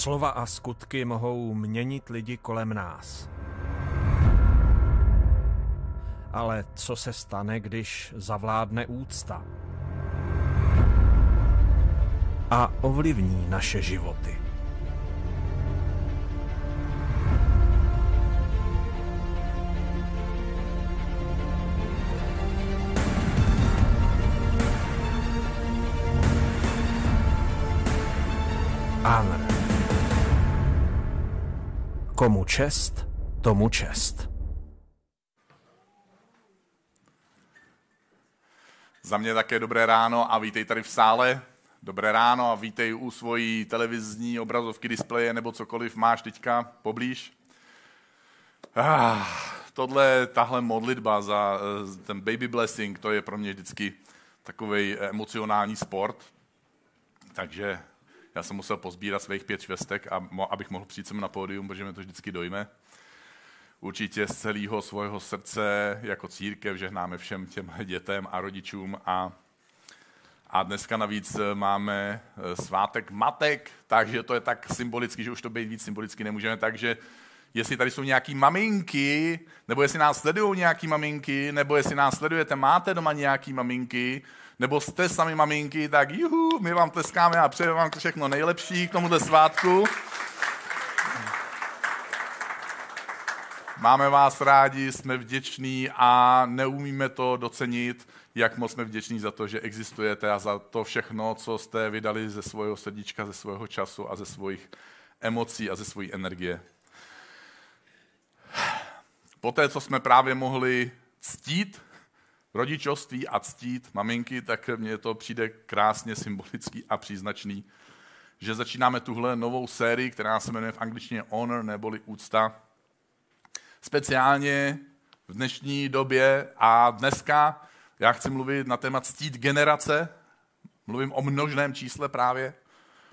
Slova a skutky mohou měnit lidi kolem nás. Ale co se stane, když zavládne úcta? A ovlivní naše životy. Komu čest, tomu čest. Za mě také dobré ráno a vítej tady v sále. Dobré ráno a vítej u svojí televizní obrazovky, displeje nebo cokoliv máš teďka poblíž. Ah, tohle, tahle modlitba za eh, ten baby blessing, to je pro mě vždycky takový emocionální sport. Takže já jsem musel pozbírat svých pět švestek, a, abych mohl přijít sem na pódium, protože mě to vždycky dojme. Určitě z celého svého srdce jako církev žehnáme všem těm dětem a rodičům a a dneska navíc máme eh, svátek matek, takže to je tak symbolicky, že už to být víc symbolicky nemůžeme. Takže jestli tady jsou nějaký maminky, nebo jestli nás sledují nějaký maminky, nebo jestli nás sledujete, máte doma nějaký maminky, nebo jste sami maminky, tak juhu, my vám tleskáme a přejeme vám všechno nejlepší k tomuto svátku. Máme vás rádi, jsme vděční a neumíme to docenit, jak moc jsme vděční za to, že existujete a za to všechno, co jste vydali ze svého srdíčka, ze svého času a ze svých emocí a ze své energie. Poté, co jsme právě mohli ctít rodičovství a ctít maminky, tak mně to přijde krásně symbolický a příznačný, že začínáme tuhle novou sérii, která se jmenuje v angličtině Honor neboli úcta. Speciálně v dnešní době a dneska já chci mluvit na téma ctít generace, mluvím o množném čísle právě.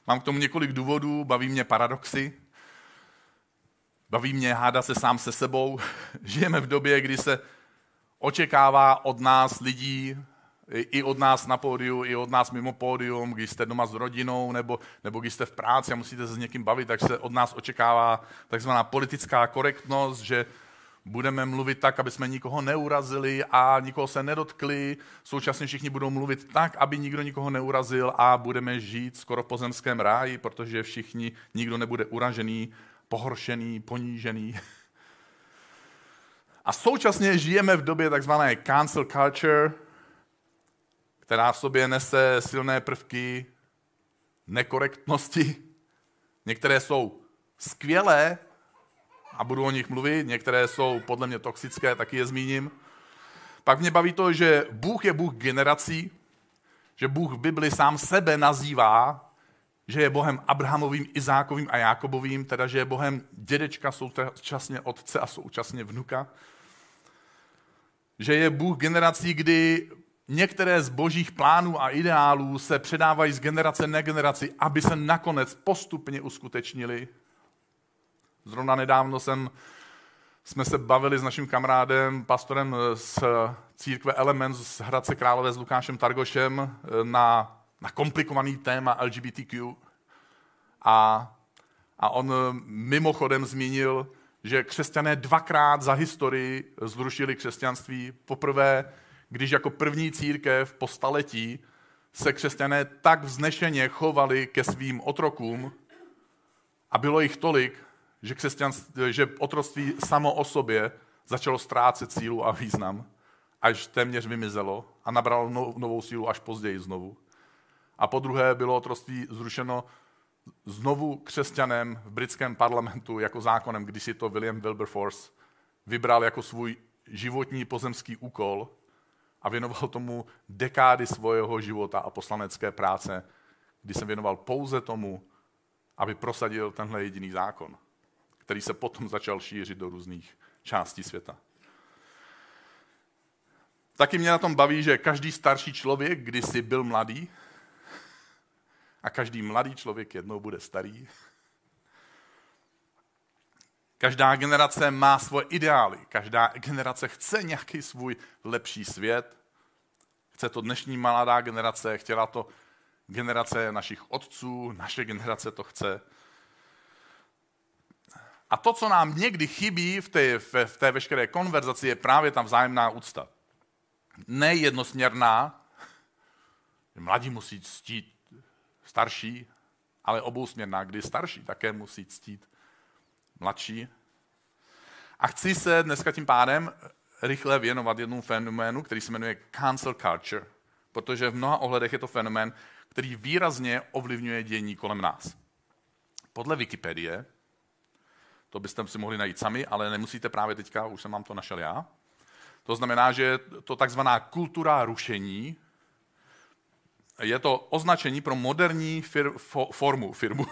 Mám k tomu několik důvodů, baví mě paradoxy, baví mě hádat se sám se sebou. Žijeme v době, kdy se očekává od nás lidí, i od nás na pódiu, i od nás mimo pódium, když jste doma s rodinou, nebo, nebo když jste v práci a musíte se s někým bavit, tak se od nás očekává takzvaná politická korektnost, že budeme mluvit tak, aby jsme nikoho neurazili a nikoho se nedotkli. Současně všichni budou mluvit tak, aby nikdo nikoho neurazil a budeme žít skoro po zemském ráji, protože všichni, nikdo nebude uražený, pohoršený, ponížený. A současně žijeme v době takzvané cancel culture, která v sobě nese silné prvky nekorektnosti. Některé jsou skvělé a budu o nich mluvit, některé jsou podle mě toxické, taky je zmíním. Pak mě baví to, že Bůh je Bůh generací, že Bůh v Bibli sám sebe nazývá, že je Bohem Abrahamovým, Izákovým a Jákobovým, teda že je Bohem dědečka, současně otce a současně vnuka že je Bůh generací, kdy některé z božích plánů a ideálů se předávají z generace na generaci, aby se nakonec postupně uskutečnili. Zrovna nedávno jsem, jsme se bavili s naším kamarádem, pastorem z církve Elements z Hradce Králové s Lukášem Targošem na, na komplikovaný téma LGBTQ. A, a on mimochodem zmínil, že křesťané dvakrát za historii zrušili křesťanství. Poprvé, když jako první církev po staletí se křesťané tak vznešeně chovali ke svým otrokům a bylo jich tolik, že, že otroctví samo o sobě začalo ztrácet sílu a význam, až téměř vymizelo a nabralo novou sílu až později znovu. A po druhé bylo otroctví zrušeno znovu křesťanem v britském parlamentu jako zákonem, když si to William Wilberforce vybral jako svůj životní pozemský úkol a věnoval tomu dekády svého života a poslanecké práce, kdy se věnoval pouze tomu, aby prosadil tenhle jediný zákon, který se potom začal šířit do různých částí světa. Taky mě na tom baví, že každý starší člověk kdysi byl mladý a každý mladý člověk jednou bude starý. Každá generace má svoje ideály, každá generace chce nějaký svůj lepší svět. Chce to dnešní mladá generace, chtěla to generace našich otců, naše generace to chce. A to, co nám někdy chybí v té, v, v té veškeré konverzaci, je právě ta vzájemná úcta. Nejednosměrná, mladí musí ctít starší, ale obousměrná, kdy starší také musí ctít mladší. A chci se dneska tím pádem rychle věnovat jednomu fenoménu, který se jmenuje cancel culture, protože v mnoha ohledech je to fenomén, který výrazně ovlivňuje dění kolem nás. Podle Wikipedie, to byste si mohli najít sami, ale nemusíte právě teďka, už jsem vám to našel já. To znamená, že to takzvaná kultura rušení je to označení pro moderní fir, fo, formu, firmu,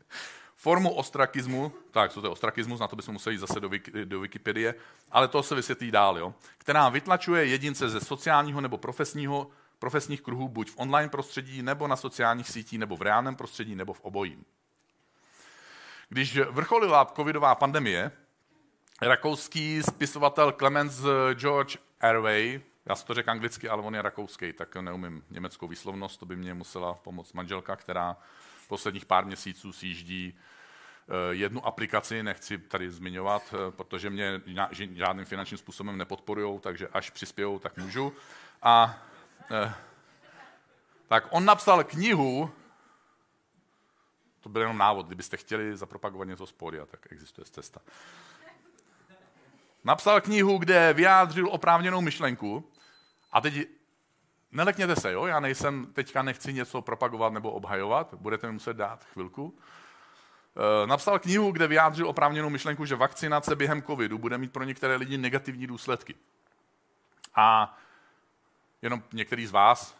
formu ostrakismu, tak co to je ostrakismus, na to bychom museli zase do, do Wikipedie, ale to se vysvětlí dál, jo, která vytlačuje jedince ze sociálního nebo profesního, profesních kruhů buď v online prostředí, nebo na sociálních sítích, nebo v reálném prostředí, nebo v obojím. Když vrcholila covidová pandemie, rakouský spisovatel Clemens George Airway, já si to řekl anglicky, ale on je rakouský, tak neumím německou výslovnost, to by mě musela pomoct manželka, která posledních pár měsíců si jíždí eh, jednu aplikaci, nechci tady zmiňovat, eh, protože mě žádným finančním způsobem nepodporují, takže až přispějou, tak můžu. A eh, tak on napsal knihu, to byl jenom návod, kdybyste chtěli zapropagovat něco z pódia, tak existuje cesta. Napsal knihu, kde vyjádřil oprávněnou myšlenku a teď nelekněte se, jo? já nejsem, teďka nechci něco propagovat nebo obhajovat, budete mi muset dát chvilku. E, napsal knihu, kde vyjádřil oprávněnou myšlenku, že vakcinace během covidu bude mít pro některé lidi negativní důsledky. A jenom některý z vás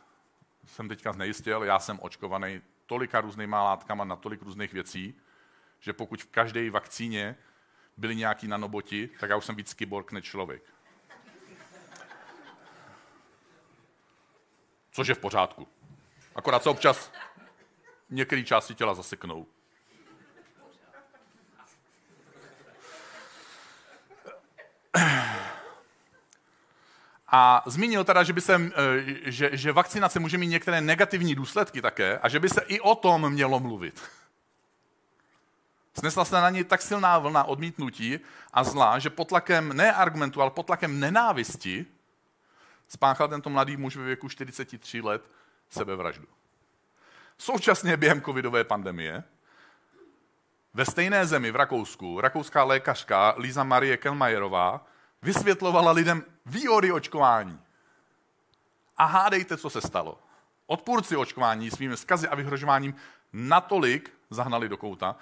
jsem teďka znejistil, já jsem očkovaný tolika různýma látkama na tolik různých věcí, že pokud v každé vakcíně byli nějaký nanoboti, tak já už jsem víc kyborg než člověk. Což je v pořádku. Akorát se občas některé části těla zaseknou. A zmínil teda, že, by se, eh, že, že vakcinace může mít některé negativní důsledky také a že by se i o tom mělo mluvit. Snesla se na něj tak silná vlna odmítnutí a zla, že pod tlakem ne argumentu, ale pod tlakem nenávisti spáchal tento mladý muž ve věku 43 let sebevraždu. Současně během covidové pandemie ve stejné zemi v Rakousku rakouská lékařka Líza Marie Kelmajerová vysvětlovala lidem výhody očkování. A hádejte, co se stalo. Odpůrci očkování svými skazy a vyhrožováním natolik zahnali do kouta,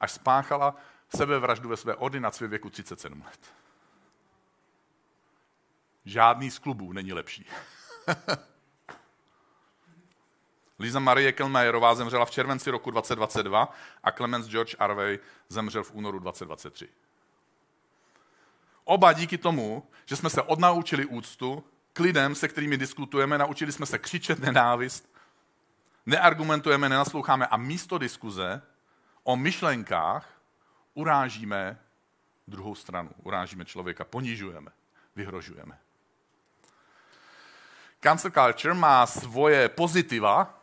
až spáchala sebevraždu ve své ordinaci ve věku 37 let. Žádný z klubů není lepší. Liza Marie Kelmejerová zemřela v červenci roku 2022 a Clemens George Arvey zemřel v únoru 2023. Oba díky tomu, že jsme se odnaučili úctu k lidem, se kterými diskutujeme, naučili jsme se křičet nenávist, neargumentujeme, nenasloucháme a místo diskuze o myšlenkách urážíme druhou stranu, urážíme člověka, ponižujeme, vyhrožujeme. Cancel culture má svoje pozitiva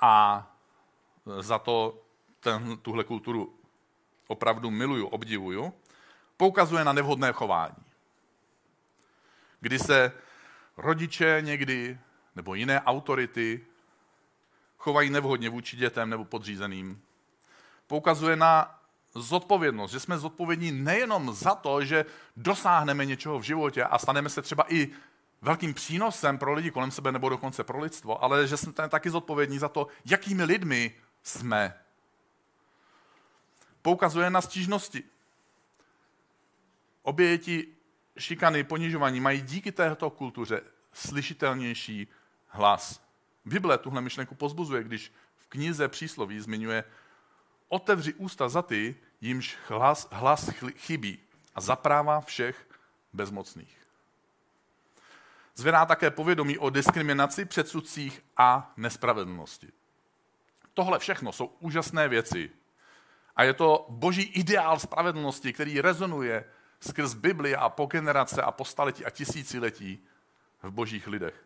a za to ten, tuhle kulturu opravdu miluju, obdivuju, poukazuje na nevhodné chování. Kdy se rodiče někdy nebo jiné autority chovají nevhodně vůči dětem nebo podřízeným. Poukazuje na zodpovědnost, že jsme zodpovědní nejenom za to, že dosáhneme něčeho v životě a staneme se třeba i velkým přínosem pro lidi kolem sebe nebo dokonce pro lidstvo, ale že jsme taky zodpovědní za to, jakými lidmi jsme. Poukazuje na stížnosti. Oběti šikany, ponižování mají díky této kultuře slyšitelnější hlas. Bible tuhle myšlenku pozbuzuje, když v knize přísloví zmiňuje otevři ústa za ty, jimž hlas, hlas chybí a zapráva všech bezmocných. Zvedá také povědomí o diskriminaci, předsudcích a nespravedlnosti. Tohle všechno jsou úžasné věci. A je to boží ideál spravedlnosti, který rezonuje skrz Bibli a po generace a po staletí a tisíciletí v božích lidech.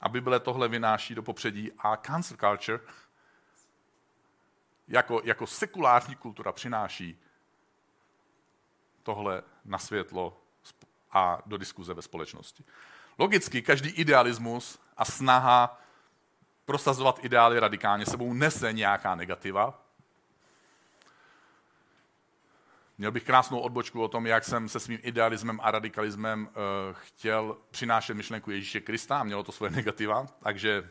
A Bible tohle vynáší do popředí a cancel culture jako, jako sekulární kultura přináší tohle na světlo a do diskuze ve společnosti. Logicky každý idealismus a snaha prosazovat ideály radikálně sebou nese nějaká negativa. Měl bych krásnou odbočku o tom, jak jsem se svým idealismem a radikalismem uh, chtěl přinášet myšlenku Ježíše Krista a mělo to svoje negativa, takže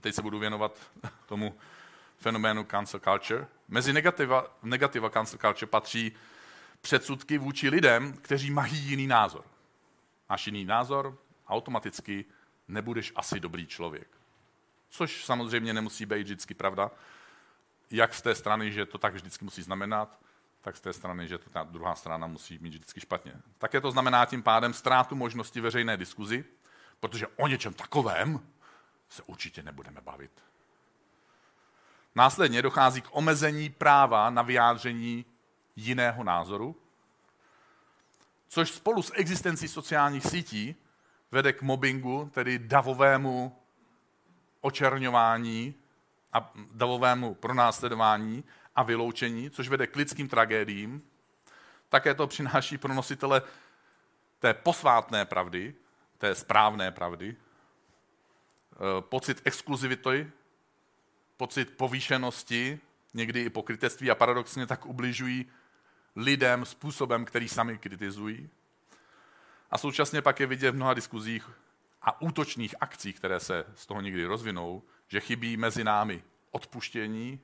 teď se budu věnovat tomu fenoménu cancel culture. Mezi negativa, negativa cancel culture patří předsudky vůči lidem, kteří mají jiný názor. Máš jiný názor, automaticky nebudeš asi dobrý člověk. Což samozřejmě nemusí být vždycky pravda. Jak z té strany, že to tak vždycky musí znamenat, tak z té strany, že to ta druhá strana musí mít vždycky špatně. Také to znamená tím pádem ztrátu možnosti veřejné diskuzi, protože o něčem takovém se určitě nebudeme bavit. Následně dochází k omezení práva na vyjádření jiného názoru, což spolu s existencí sociálních sítí vede k mobbingu, tedy davovému očerňování a davovému pronásledování a vyloučení, což vede k lidským tragédiím. Také to přináší pro nositele té posvátné pravdy, té správné pravdy, e, pocit exkluzivity, pocit povýšenosti, někdy i pokrytectví a paradoxně tak ubližují lidem způsobem, který sami kritizují. A současně pak je vidět v mnoha diskuzích a útočných akcích, které se z toho někdy rozvinou, že chybí mezi námi odpuštění.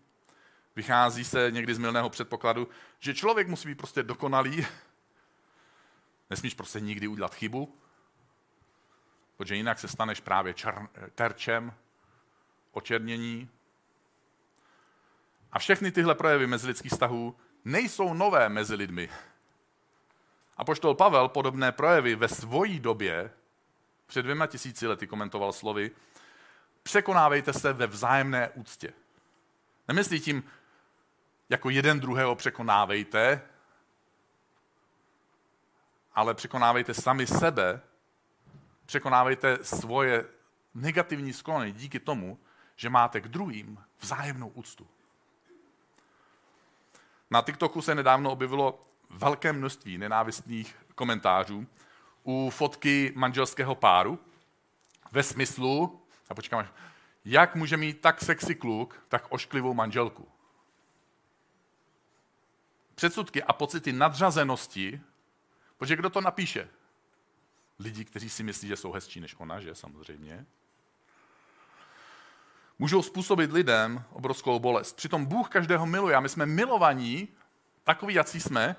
Vychází se někdy z milného předpokladu, že člověk musí být prostě dokonalý. Nesmíš prostě nikdy udělat chybu, protože jinak se staneš právě čer, terčem očernění. A všechny tyhle projevy mezilidských vztahů nejsou nové mezi lidmi. A poštol Pavel podobné projevy ve svojí době, před dvěma tisíci lety komentoval slovy, překonávejte se ve vzájemné úctě. Nemyslí tím, jako jeden druhého překonávejte, ale překonávejte sami sebe, překonávejte svoje negativní sklony díky tomu, že máte k druhým vzájemnou úctu. Na TikToku se nedávno objevilo velké množství nenávistných komentářů u fotky manželského páru ve smyslu, a počkám, jak může mít tak sexy kluk, tak ošklivou manželku. Předsudky a pocity nadřazenosti, protože kdo to napíše? Lidi, kteří si myslí, že jsou hezčí než ona, že samozřejmě. Můžou způsobit lidem obrovskou bolest. Přitom Bůh každého miluje a my jsme milovaní, takový, jací jsme,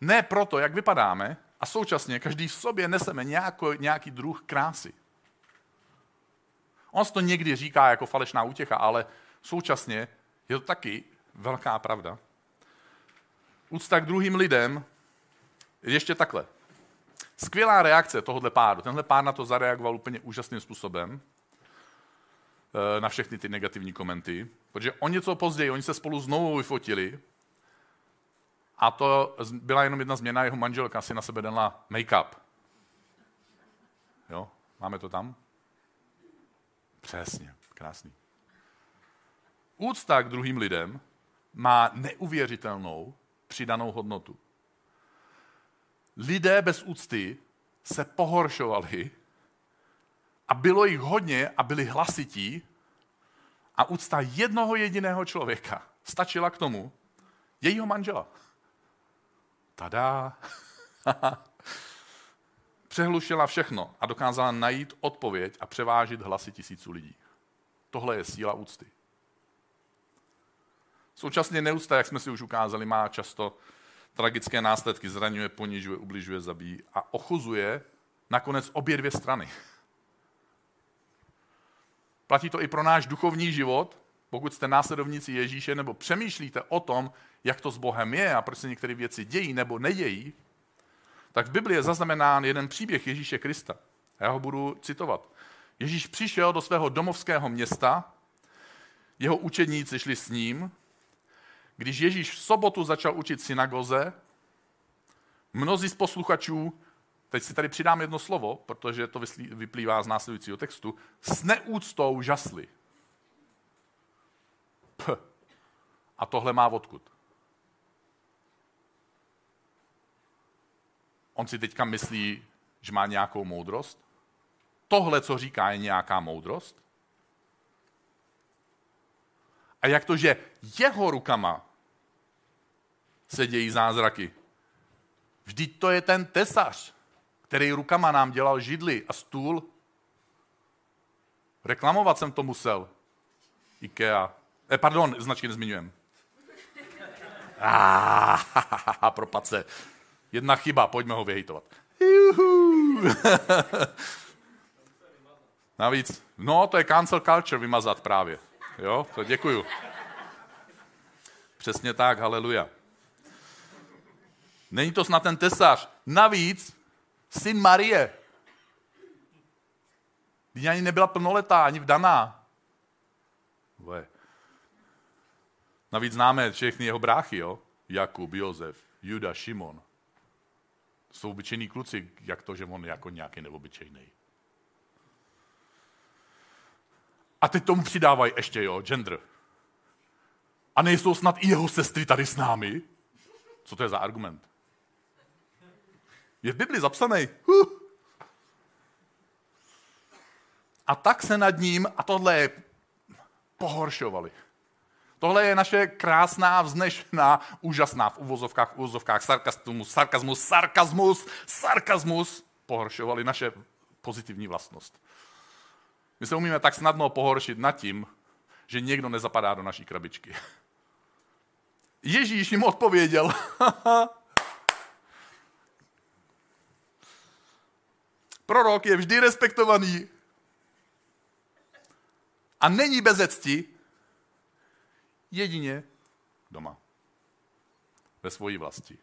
ne proto, jak vypadáme, a současně každý v sobě neseme nějaký, nějaký druh krásy. On se to někdy říká jako falešná útěcha, ale současně je to taky velká pravda. Úcta k druhým lidem ještě takhle. Skvělá reakce tohohle páru. Tenhle pár na to zareagoval úplně úžasným způsobem na všechny ty negativní komenty, protože o něco později, oni se spolu znovu vyfotili a to byla jenom jedna změna, jeho manželka si na sebe dala make-up. Jo, máme to tam? Přesně, krásný. Úcta k druhým lidem má neuvěřitelnou přidanou hodnotu. Lidé bez úcty se pohoršovali a bylo jich hodně a byli hlasití a úcta jednoho jediného člověka stačila k tomu, jejího manžela. Tada! Přehlušila všechno a dokázala najít odpověď a převážit hlasy tisíců lidí. Tohle je síla úcty. Současně neústa, jak jsme si už ukázali, má často tragické následky, zraňuje, ponižuje, ubližuje, zabíjí a ochuzuje nakonec obě dvě strany. Platí to i pro náš duchovní život, pokud jste následovníci Ježíše nebo přemýšlíte o tom, jak to s Bohem je a proč se některé věci dějí nebo nedějí, tak v Biblii je zaznamenán jeden příběh Ježíše Krista. Já ho budu citovat. Ježíš přišel do svého domovského města, jeho učedníci šli s ním. Když Ježíš v sobotu začal učit synagoze, mnozí z posluchačů, teď si tady přidám jedno slovo, protože to vyplývá z následujícího textu, s neúctou žasli. P. A tohle má odkud? On si teďka myslí, že má nějakou moudrost? Tohle, co říká, je nějaká moudrost? A jak to, že jeho rukama se dějí zázraky? Vždyť to je ten tesař, který rukama nám dělal židly a stůl. Reklamovat jsem to musel. IKEA. Eh, pardon, značky nezmiňujem. Ah, propad se. Jedna chyba, pojďme ho vyhejtovat. Navíc, no to je cancel culture vymazat právě. Jo, to děkuju. Přesně tak, haleluja. Není to snad ten tesař. Navíc, syn Marie. Když ani nebyla plnoletá, ani vdaná. Vole. Navíc známe všechny jeho bráchy, jo? Jakub, Josef, Juda, Šimon. Jsou obyčejní kluci, jak to, že on je jako nějaký neobyčejný. A teď tomu přidávají ještě, jo, gender. A nejsou snad i jeho sestry tady s námi? Co to je za argument? Je v Bibli zapsaný. Huh. A tak se nad ním, a tohle je pohoršovali. Tohle je naše krásná, vznešená, úžasná v uvozovkách, uvozovkách, sarkasmus, sarkazmus, sarkazmus, sarkazmus, pohoršovali naše pozitivní vlastnost. My se umíme tak snadno pohoršit nad tím, že někdo nezapadá do naší krabičky. Ježíš jim odpověděl. Prorok je vždy respektovaný a není bez cti jedině doma. Ve svojí vlasti.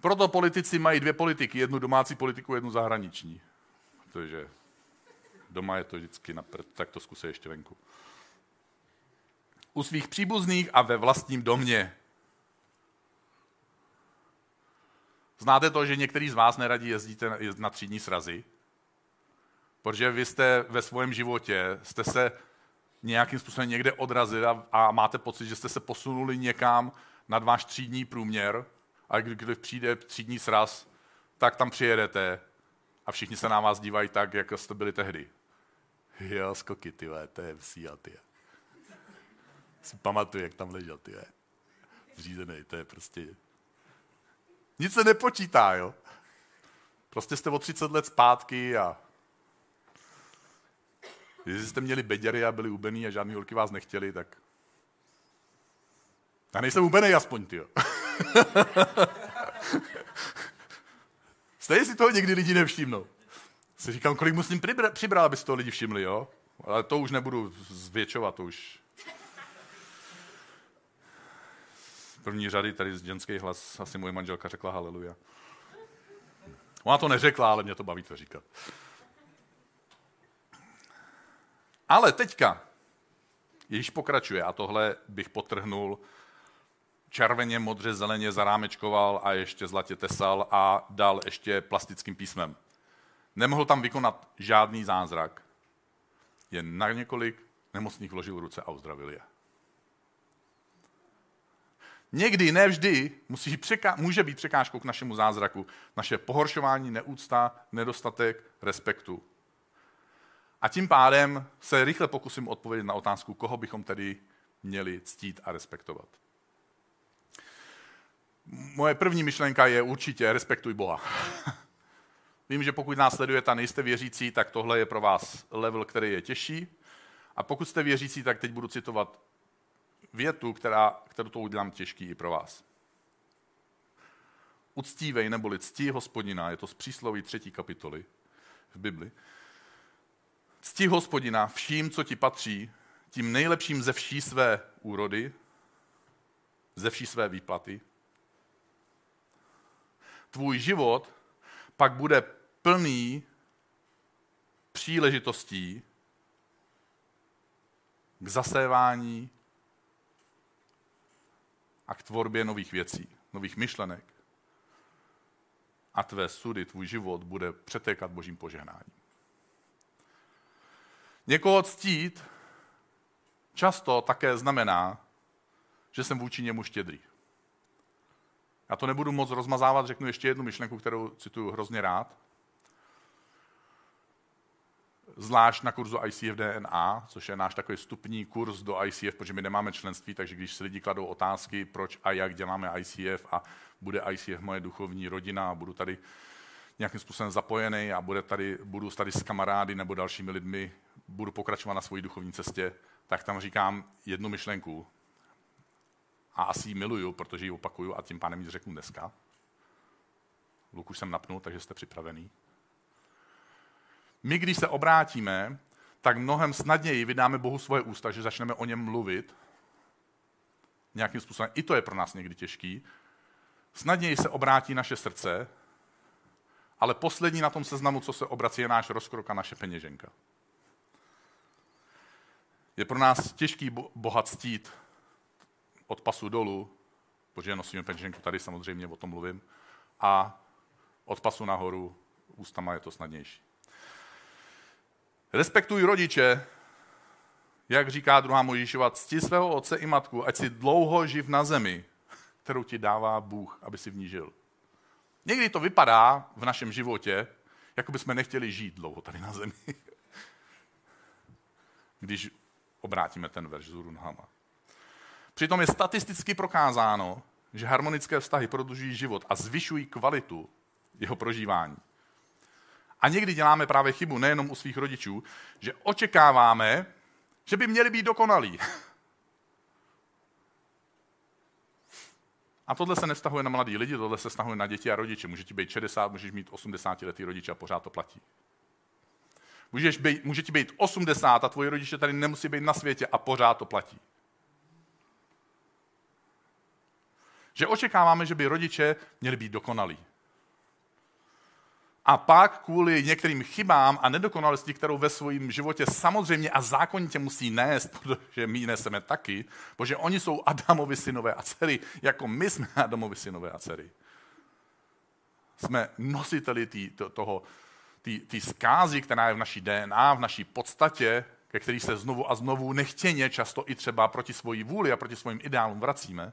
Proto politici mají dvě politiky, jednu domácí politiku, jednu zahraniční. Protože doma je to vždycky na prd, tak to zkusej ještě venku. U svých příbuzných a ve vlastním domě. Znáte to, že některý z vás neradí jezdíte na třídní srazy? Protože vy jste ve svém životě, jste se nějakým způsobem někde odrazili a, a máte pocit, že jste se posunuli někam nad váš třídní průměr a když přijde třídní sraz, tak tam přijedete a všichni se na vás dívají tak, jak jste byli tehdy. Jo, skoky, ty to je vsíl, ty. Si pamatuju, jak tam ležel, ty. Zřízený, to je prostě... Nic se nepočítá, jo. Prostě jste o 30 let zpátky a Jestli jste měli beděry a byli ubený a žádný holky vás nechtěli, tak... Já nejsem ubený aspoň, ty. Stejně si toho někdy lidi nevšimnou. Si říkám, kolik musím přibrat, aby si toho lidi všimli, jo? Ale to už nebudu zvětšovat, to už... První řady tady z ženský hlas asi moje manželka řekla haleluja. Ona to neřekla, ale mě to baví to říkat. Ale teďka, Ježíš pokračuje a tohle bych potrhnul, červeně, modře, zeleně zarámečkoval a ještě zlatě tesal a dal ještě plastickým písmem. Nemohl tam vykonat žádný zázrak. Jen na několik nemocných vložil ruce a uzdravil je. Někdy, ne vždy, musí může být překážkou k našemu zázraku naše pohoršování, neúcta, nedostatek respektu. A tím pádem se rychle pokusím odpovědět na otázku, koho bychom tedy měli ctít a respektovat. Moje první myšlenka je určitě respektuj Boha. Vím, že pokud nás sledujete a nejste věřící, tak tohle je pro vás level, který je těžší. A pokud jste věřící, tak teď budu citovat větu, která, kterou to udělám těžký i pro vás. Uctívej neboli ctí hospodina, je to z přísloví třetí kapitoly v Bibli. Cti hospodina vším, co ti patří, tím nejlepším ze vší své úrody, ze vší své výplaty. Tvůj život pak bude plný příležitostí k zasévání a k tvorbě nových věcí, nových myšlenek. A tvé sudy, tvůj život bude přetékat božím požehnáním. Někoho ctít, často také znamená, že jsem vůči němu štědrý. Já to nebudu moc rozmazávat, řeknu ještě jednu myšlenku, kterou cituju hrozně rád. Zvlášť na kurzu ICF DNA, což je náš takový vstupní kurz do ICF, protože my nemáme členství, takže když si lidi kladou otázky, proč a jak děláme ICF a bude ICF moje duchovní rodina a budu tady nějakým způsobem zapojený a bude tady, budu tady s kamarády nebo dalšími lidmi, budu pokračovat na své duchovní cestě, tak tam říkám jednu myšlenku. A asi ji miluju, protože ji opakuju a tím pádem ji řeknu dneska. Luk už jsem napnul, takže jste připravený. My, když se obrátíme, tak mnohem snadněji vydáme Bohu svoje ústa, že začneme o něm mluvit. Nějakým způsobem. I to je pro nás někdy těžký. Snadněji se obrátí naše srdce, ale poslední na tom seznamu, co se obrací, je náš rozkrok a naše peněženka. Je pro nás těžký Boha ctít od pasu dolů, protože nosíme peněženku, tady samozřejmě o tom mluvím, a od pasu nahoru ústama je to snadnější. Respektuj rodiče, jak říká druhá Mojžíšova, cti svého otce i matku, ať si dlouho živ na zemi, kterou ti dává Bůh, aby si v ní žil. Někdy to vypadá v našem životě, jako bychom nechtěli žít dlouho tady na zemi. Když obrátíme ten verš zůru nohama. Přitom je statisticky prokázáno, že harmonické vztahy prodlužují život a zvyšují kvalitu jeho prožívání. A někdy děláme právě chybu nejenom u svých rodičů, že očekáváme, že by měli být dokonalí. A tohle se nevztahuje na mladý lidi, tohle se vztahuje na děti a rodiče. Může ti být 60, můžeš mít 80 letý rodiče a pořád to platí. Můžeš být, může ti být 80 a tvoji rodiče tady nemusí být na světě a pořád to platí. Že očekáváme, že by rodiče měli být dokonalí. A pak kvůli některým chybám a nedokonalosti, kterou ve svém životě samozřejmě a zákonitě musí nést, protože my neseme taky, protože oni jsou Adamovi synové a dcery, jako my jsme Adamovi synové a dcery. Jsme nositeli tý, to, toho, té zkázy, která je v naší DNA, v naší podstatě, ke který se znovu a znovu nechtěně, často i třeba proti svojí vůli a proti svým ideálům vracíme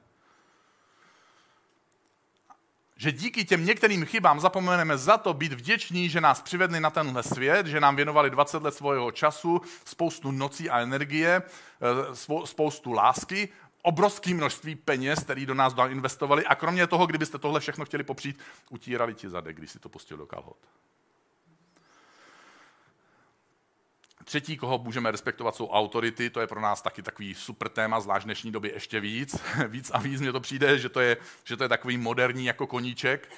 že díky těm některým chybám zapomeneme za to být vděční, že nás přivedli na tenhle svět, že nám věnovali 20 let svého času, spoustu nocí a energie, eh, spoustu lásky, obrovské množství peněz, který do nás investovali a kromě toho, kdybyste tohle všechno chtěli popřít, utírali ti zadek, když si to pustil do kalhot. Třetí, koho můžeme respektovat, jsou autority. To je pro nás taky takový super téma, zvlášť v dnešní době ještě víc. víc a víc mně to přijde, že to je, že to je takový moderní jako koníček.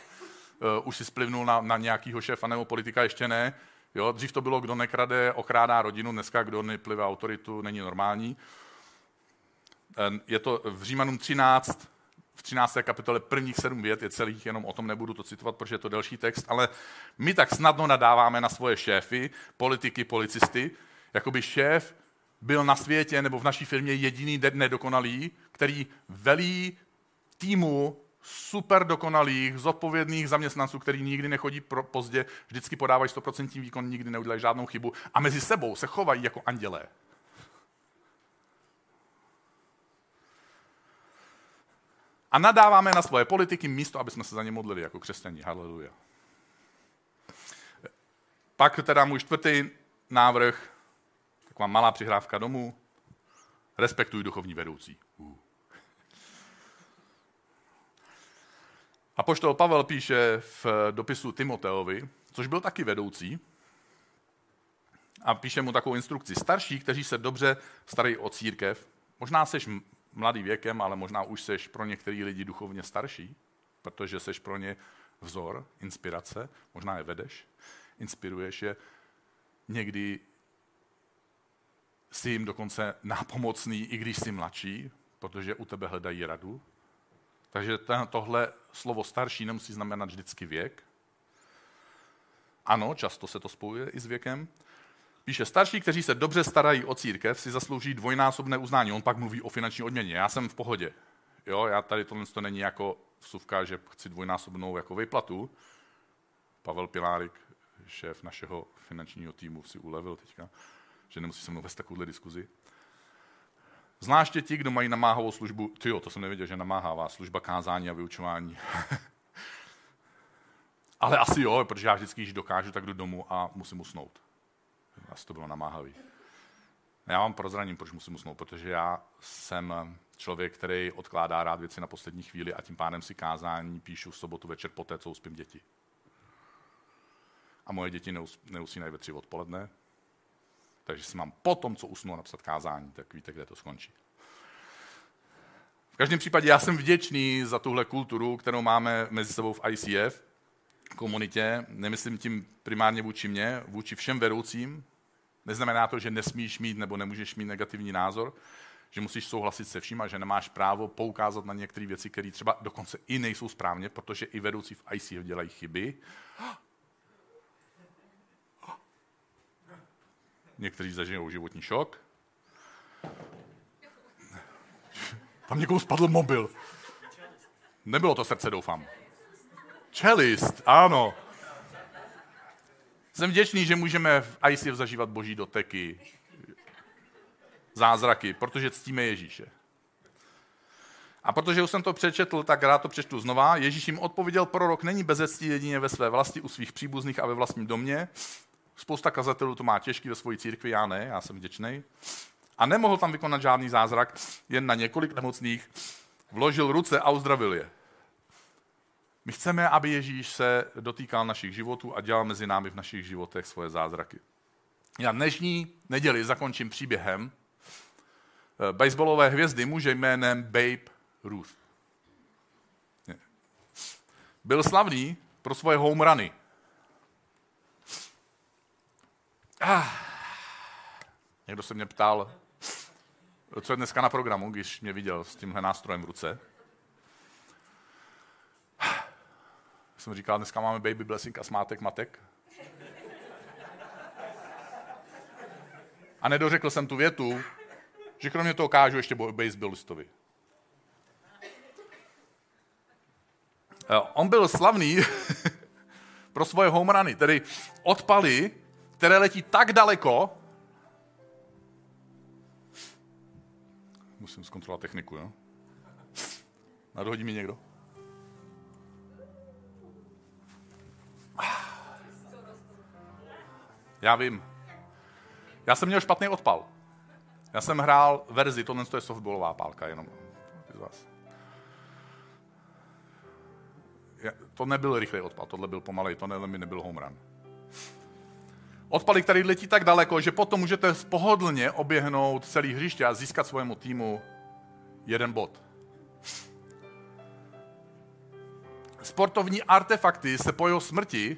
Uh, už si splivnul na, na nějakýho šéfa nebo politika, ještě ne. Jo, dřív to bylo, kdo nekrade, okrádá rodinu, dneska kdo neplive autoritu, není normální. Je to v Římanům 13, v 13. kapitole prvních sedm vět je celých, jenom o tom nebudu to citovat, protože je to delší text, ale my tak snadno nadáváme na svoje šéfy, politiky, policisty, jako by šéf byl na světě nebo v naší firmě jediný nedokonalý, který velí týmu super dokonalých, zodpovědných zaměstnanců, který nikdy nechodí pro, pozdě, vždycky podávají 100% výkon, nikdy neudělají žádnou chybu a mezi sebou se chovají jako andělé. A nadáváme na svoje politiky místo, aby jsme se za ně modlili jako křesťaní. Haleluja. Pak teda můj čtvrtý návrh, taková malá přihrávka domů. Respektuj duchovní vedoucí. Uh. A poštol Pavel píše v dopisu Timoteovi, což byl taky vedoucí, a píše mu takovou instrukci. Starší, kteří se dobře starají o církev, možná seš mladý věkem, ale možná už seš pro některý lidi duchovně starší, protože seš pro ně vzor, inspirace, možná je vedeš, inspiruješ je, někdy jsi jim dokonce nápomocný, i když jsi mladší, protože u tebe hledají radu. Takže tohle slovo starší nemusí znamenat vždycky věk. Ano, často se to spojuje i s věkem, Píše, starší, kteří se dobře starají o církev, si zaslouží dvojnásobné uznání. On pak mluví o finanční odměně. Já jsem v pohodě. Jo, já tady tohle to není jako vsuvka, že chci dvojnásobnou jako vyplatu. Pavel Pilárik, šéf našeho finančního týmu, si ulevil teďka, že nemusí se mnou vést takovouhle diskuzi. Zvláště ti, kdo mají namáhavou službu. Ty jo, to jsem nevěděl, že namáhává služba kázání a vyučování. Ale asi jo, protože já vždycky, když dokážu, tak jdu domů a musím usnout. Asi to bylo namáhavý. Já vám prozraním, proč musím usnout, protože já jsem člověk, který odkládá rád věci na poslední chvíli a tím pádem si kázání píšu v sobotu večer poté, co uspím děti. A moje děti neus, neusínají ve tři odpoledne, takže si mám potom, co usnu, napsat kázání, tak víte, kde to skončí. V každém případě já jsem vděčný za tuhle kulturu, kterou máme mezi sebou v ICF, komunitě. Nemyslím tím primárně vůči mně, vůči všem vedoucím. Neznamená to, že nesmíš mít nebo nemůžeš mít negativní názor, že musíš souhlasit se vším a že nemáš právo poukázat na některé věci, které třeba dokonce i nejsou správně, protože i vedoucí v ICF dělají chyby. Někteří zažijou životní šok. Tam někomu spadl mobil. Nebylo to srdce, doufám. Čelist, ano. Jsem vděčný, že můžeme v ICF zažívat boží doteky, zázraky, protože ctíme Ježíše. A protože už jsem to přečetl, tak rád to přečtu znova. Ježíš jim odpověděl, prorok není bez jedině ve své vlasti, u svých příbuzných a ve vlastním domě. Spousta kazatelů to má těžký ve své církvi, já ne, já jsem vděčný. A nemohl tam vykonat žádný zázrak, jen na několik nemocných vložil ruce a uzdravil je. My chceme, aby Ježíš se dotýkal našich životů a dělal mezi námi v našich životech svoje zázraky. Já dnešní neděli zakončím příběhem eh, baseballové hvězdy muže jménem Babe Ruth. Byl slavný pro svoje home runy. Ah. Někdo se mě ptal, co je dneska na programu, když mě viděl s tímhle nástrojem v ruce. Jsem říkal, dneska máme baby blessing a smátek matek. A nedořekl jsem tu větu, že kromě toho kážu ještě baseballistovi. Eh, on byl slavný pro svoje home runy, tedy odpaly, které letí tak daleko, musím zkontrolovat techniku, jo? Nadhodí mi někdo? Já vím. Já jsem měl špatný odpal. Já jsem hrál verzi, tohle je softballová pálka, jenom z vás. to nebyl rychlý odpal, tohle byl pomalej, to mi nebyl home. Odpaly, který letí tak daleko, že potom můžete pohodlně oběhnout celý hřiště a získat svému týmu jeden bod. Sportovní artefakty se po jeho smrti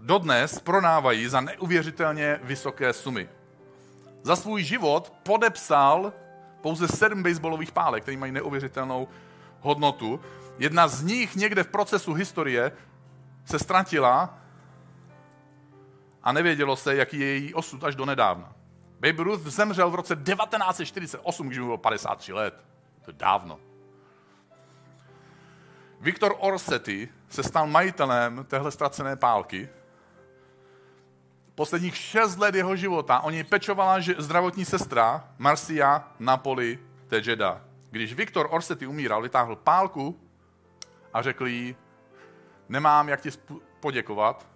dodnes pronávají za neuvěřitelně vysoké sumy. Za svůj život podepsal pouze sedm baseballových pálek, které mají neuvěřitelnou hodnotu. Jedna z nich někde v procesu historie se ztratila a nevědělo se, jaký je její osud až do nedávna. Babe Ruth zemřel v roce 1948, když mu bylo 53 let. To je dávno. Viktor Orsetti se stal majitelem téhle ztracené pálky posledních šest let jeho života o něj pečovala zdravotní sestra Marcia Napoli Tejeda. Když Viktor Orsetti umíral, vytáhl pálku a řekl jí, nemám jak ti poděkovat,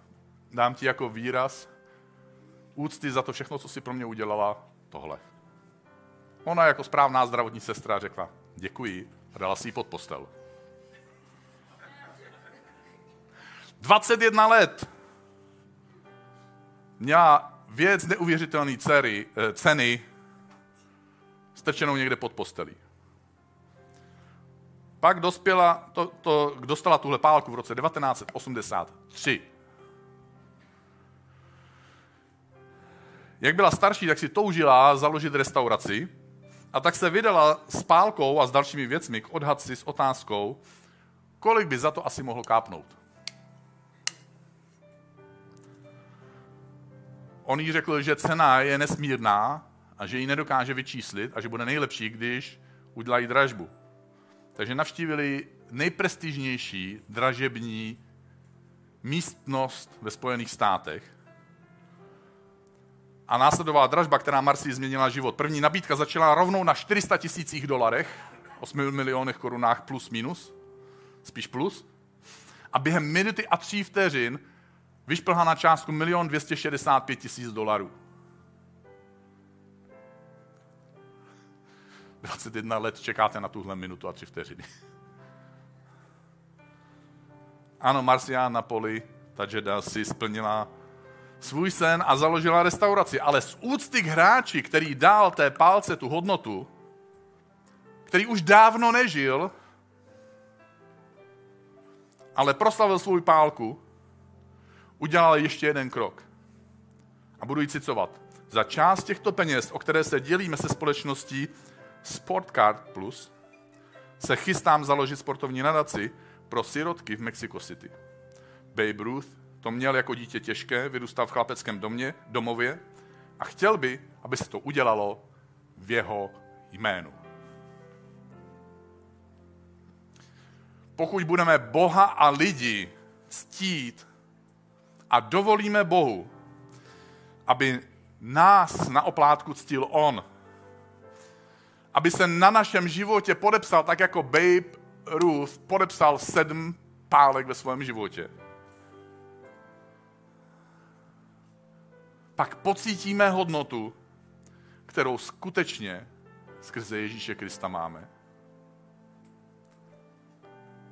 dám ti jako výraz úcty za to všechno, co si pro mě udělala, tohle. Ona jako správná zdravotní sestra řekla, děkuji a dala si ji pod postel. 21 let měla věc neuvěřitelné dcery, eh, ceny strčenou někde pod postelí. Pak dospěla, to, to, dostala tuhle pálku v roce 1983. Jak byla starší, tak si toužila založit restauraci a tak se vydala s pálkou a s dalšími věcmi k odhadci s otázkou, kolik by za to asi mohlo kápnout. On jí řekl, že cena je nesmírná a že ji nedokáže vyčíslit a že bude nejlepší, když udělají dražbu. Takže navštívili nejprestižnější dražební místnost ve Spojených státech a následovala dražba, která Marsi změnila život. První nabídka začala rovnou na 400 tisících dolarech, 8 milionech korunách plus minus, spíš plus. A během minuty a tří vteřin vyšplhla na částku 1 265 tisíc dolarů. 21 let čekáte na tuhle minutu a tři vteřiny. Ano, Marcián na poli, ta Jeda si splnila svůj sen a založila restauraci. Ale z úcty k hráči, který dal té pálce tu hodnotu, který už dávno nežil, ale proslavil svou pálku, udělal ještě jeden krok. A budu ji citovat. Za část těchto peněz, o které se dělíme se společností Sportcard Plus, se chystám založit sportovní nadaci pro sirotky v Mexico City. Babe Ruth to měl jako dítě těžké, vyrůstal v chlapeckém domě, domově a chtěl by, aby se to udělalo v jeho jménu. Pokud budeme Boha a lidi ctít a dovolíme Bohu, aby nás na oplátku ctil On, aby se na našem životě podepsal tak, jako Babe Ruth podepsal sedm pálek ve svém životě. Pak pocítíme hodnotu, kterou skutečně skrze Ježíše Krista máme.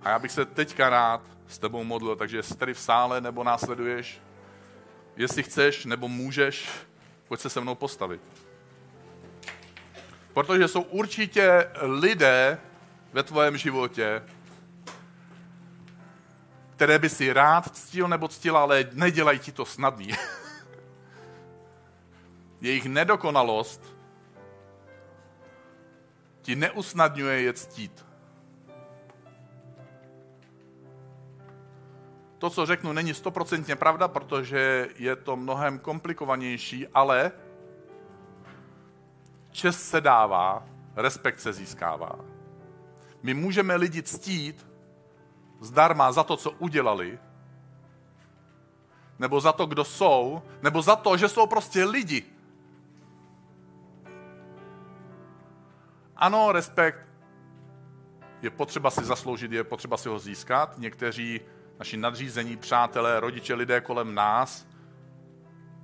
A já bych se teďka rád s tebou modlil, takže jsi tady v sále nebo následuješ, jestli chceš nebo můžeš, pojď se se mnou postavit. Protože jsou určitě lidé ve tvém životě, které by si rád ctil nebo ctila, ale nedělají ti to snadný. Jejich nedokonalost ti neusnadňuje je ctít. To, co řeknu, není stoprocentně pravda, protože je to mnohem komplikovanější, ale čest se dává, respekt se získává. My můžeme lidi ctít zdarma za to, co udělali, nebo za to, kdo jsou, nebo za to, že jsou prostě lidi. Ano, respekt je potřeba si zasloužit, je potřeba si ho získat. Někteří naši nadřízení, přátelé, rodiče, lidé kolem nás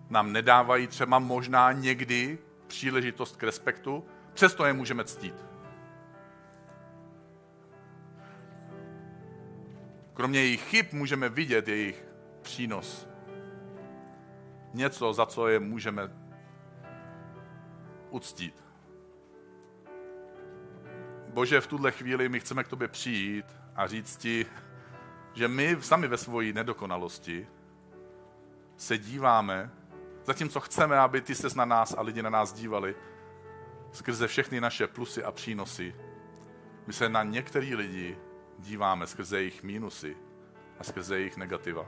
nám nedávají třeba možná někdy příležitost k respektu, přesto je můžeme ctít. Kromě jejich chyb můžeme vidět jejich přínos. Něco, za co je můžeme uctít. Bože, v tuhle chvíli my chceme k tobě přijít a říct ti, že my sami ve svojí nedokonalosti se díváme, zatímco chceme, aby ty ses na nás a lidi na nás dívali, skrze všechny naše plusy a přínosy, my se na některý lidi díváme skrze jejich mínusy a skrze jejich negativa,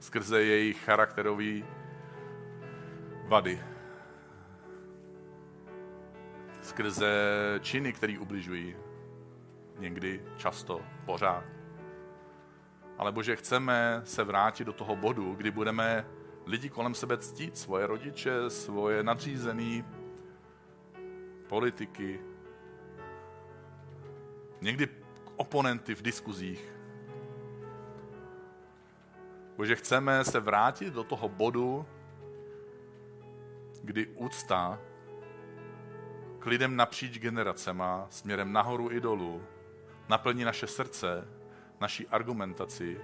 skrze jejich charakterové vady, skrze činy, které ubližují. Někdy, často, pořád. Ale Bože, chceme se vrátit do toho bodu, kdy budeme lidi kolem sebe ctít, svoje rodiče, svoje nadřízený, politiky, někdy oponenty v diskuzích. Bože, chceme se vrátit do toho bodu, kdy úcta k lidem napříč generacema, směrem nahoru i dolů, naplní naše srdce, naší argumentaci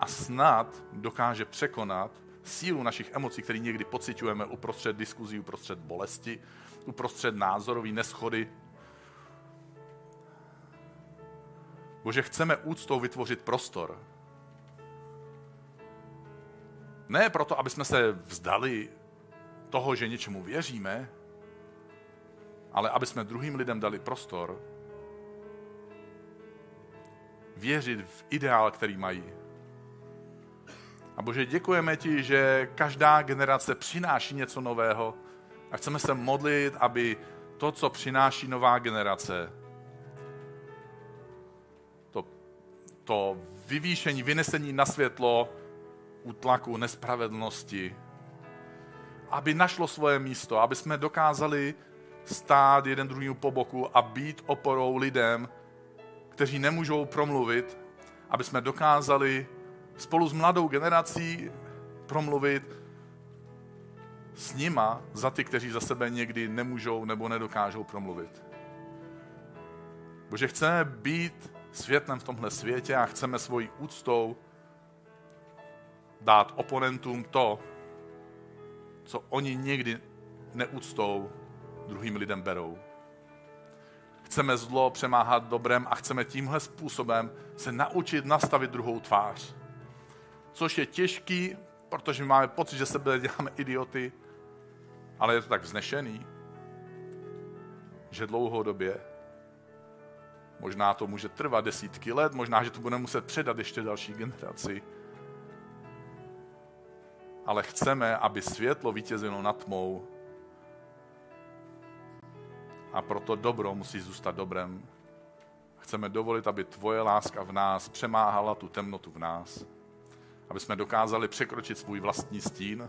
a snad dokáže překonat sílu našich emocí, které někdy pocitujeme uprostřed diskuzí, uprostřed bolesti, uprostřed názorové neschody. Bože, chceme úctou vytvořit prostor. Ne proto, aby jsme se vzdali toho, že něčemu věříme, ale aby jsme druhým lidem dali prostor věřit v ideál, který mají. A Bože, děkujeme ti, že každá generace přináší něco nového a chceme se modlit, aby to, co přináší nová generace, to, to vyvýšení, vynesení na světlo útlaku, nespravedlnosti, aby našlo svoje místo, aby jsme dokázali stát jeden druhýmu po boku a být oporou lidem, kteří nemůžou promluvit, aby jsme dokázali spolu s mladou generací promluvit s nima za ty, kteří za sebe někdy nemůžou nebo nedokážou promluvit. Bože, chceme být světlem v tomhle světě a chceme svojí úctou dát oponentům to, co oni někdy neúctou druhým lidem berou. Chceme zlo přemáhat dobrem a chceme tímhle způsobem se naučit nastavit druhou tvář. Což je těžký, protože my máme pocit, že sebe děláme idioty, ale je to tak vznešený, že dlouhodobě Možná to může trvat desítky let, možná, že to budeme muset předat ještě další generaci. Ale chceme, aby světlo vítězilo nad tmou. A proto dobro musí zůstat dobrem. Chceme dovolit, aby tvoje láska v nás přemáhala tu temnotu v nás. Aby jsme dokázali překročit svůj vlastní stín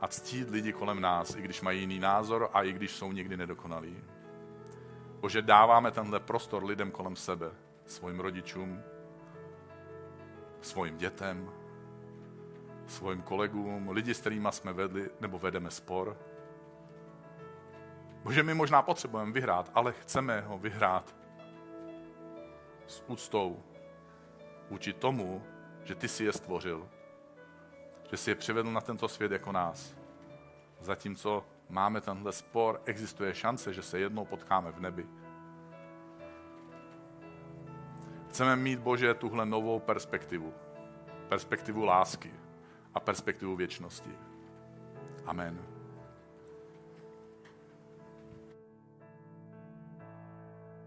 a ctít lidi kolem nás, i když mají jiný názor a i když jsou někdy nedokonalí. Bože, dáváme tenhle prostor lidem kolem sebe, svým rodičům, svým dětem, svým kolegům, lidi, s kterými jsme vedli nebo vedeme spor. Bože, my možná potřebujeme vyhrát, ale chceme ho vyhrát s úctou vůči tomu, že ty si je stvořil, že si je přivedl na tento svět jako nás. Zatímco máme tenhle spor, existuje šance, že se jednou potkáme v nebi. Chceme mít, Bože, tuhle novou perspektivu. Perspektivu lásky a perspektivu věčnosti. Amen.